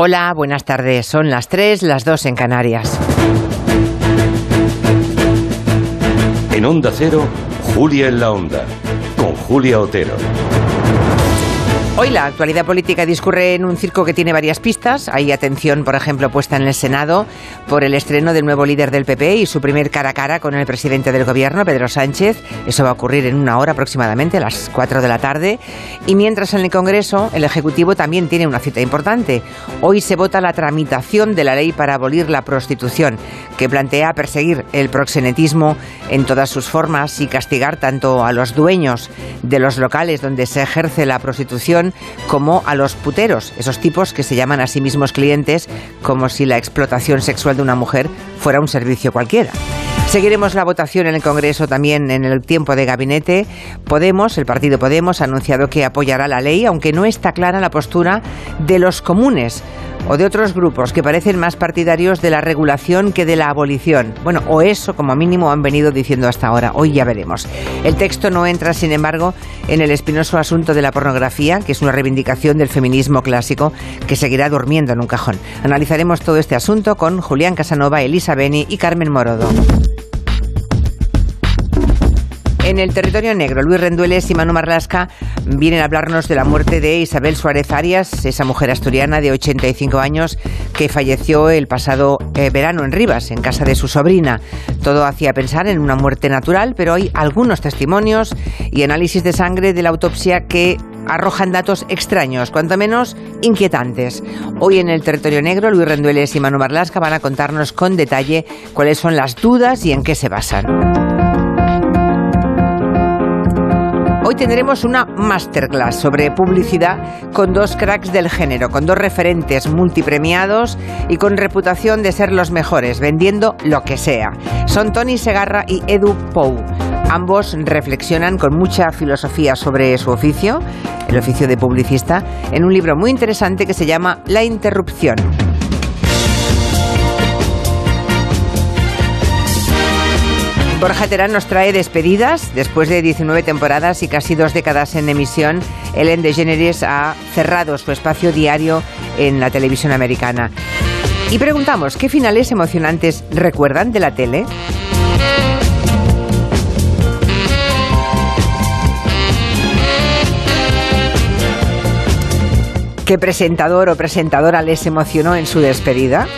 Hola, buenas tardes. Son las 3, las 2 en Canarias. En Onda Cero, Julia en la Onda, con Julia Otero. Hoy la actualidad política discurre en un circo que tiene varias pistas. Hay atención, por ejemplo, puesta en el Senado por el estreno del nuevo líder del PP y su primer cara a cara con el presidente del gobierno, Pedro Sánchez. Eso va a ocurrir en una hora aproximadamente, a las 4 de la tarde. Y mientras en el Congreso, el Ejecutivo también tiene una cita importante. Hoy se vota la tramitación de la ley para abolir la prostitución, que plantea perseguir el proxenetismo en todas sus formas y castigar tanto a los dueños de los locales donde se ejerce la prostitución como a los puteros, esos tipos que se llaman a sí mismos clientes como si la explotación sexual de una mujer fuera un servicio cualquiera. Seguiremos la votación en el Congreso también en el tiempo de gabinete. Podemos, el partido Podemos, ha anunciado que apoyará la ley, aunque no está clara la postura de los comunes o de otros grupos que parecen más partidarios de la regulación que de la abolición. Bueno, o eso como mínimo han venido diciendo hasta ahora. Hoy ya veremos. El texto no entra, sin embargo, en el espinoso asunto de la pornografía, que es una reivindicación del feminismo clásico que seguirá durmiendo en un cajón. Analizaremos todo este asunto con Julián Casanova, Elisa Beni y Carmen Morodo. En el territorio negro, Luis Rendueles y Manu Marlasca vienen a hablarnos de la muerte de Isabel Suárez Arias, esa mujer asturiana de 85 años que falleció el pasado eh, verano en Rivas, en casa de su sobrina. Todo hacía pensar en una muerte natural, pero hay algunos testimonios y análisis de sangre de la autopsia que arrojan datos extraños, cuanto menos inquietantes. Hoy en el territorio negro, Luis Rendueles y Manu Marlasca van a contarnos con detalle cuáles son las dudas y en qué se basan. Hoy tendremos una masterclass sobre publicidad con dos cracks del género, con dos referentes multipremiados y con reputación de ser los mejores, vendiendo lo que sea. Son Tony Segarra y Edu Pou. Ambos reflexionan con mucha filosofía sobre su oficio, el oficio de publicista, en un libro muy interesante que se llama La interrupción. Borja Terán nos trae despedidas. Después de 19 temporadas y casi dos décadas en emisión, Ellen DeGeneres ha cerrado su espacio diario en la televisión americana. Y preguntamos, ¿qué finales emocionantes recuerdan de la tele? ¿Qué presentador o presentadora les emocionó en su despedida?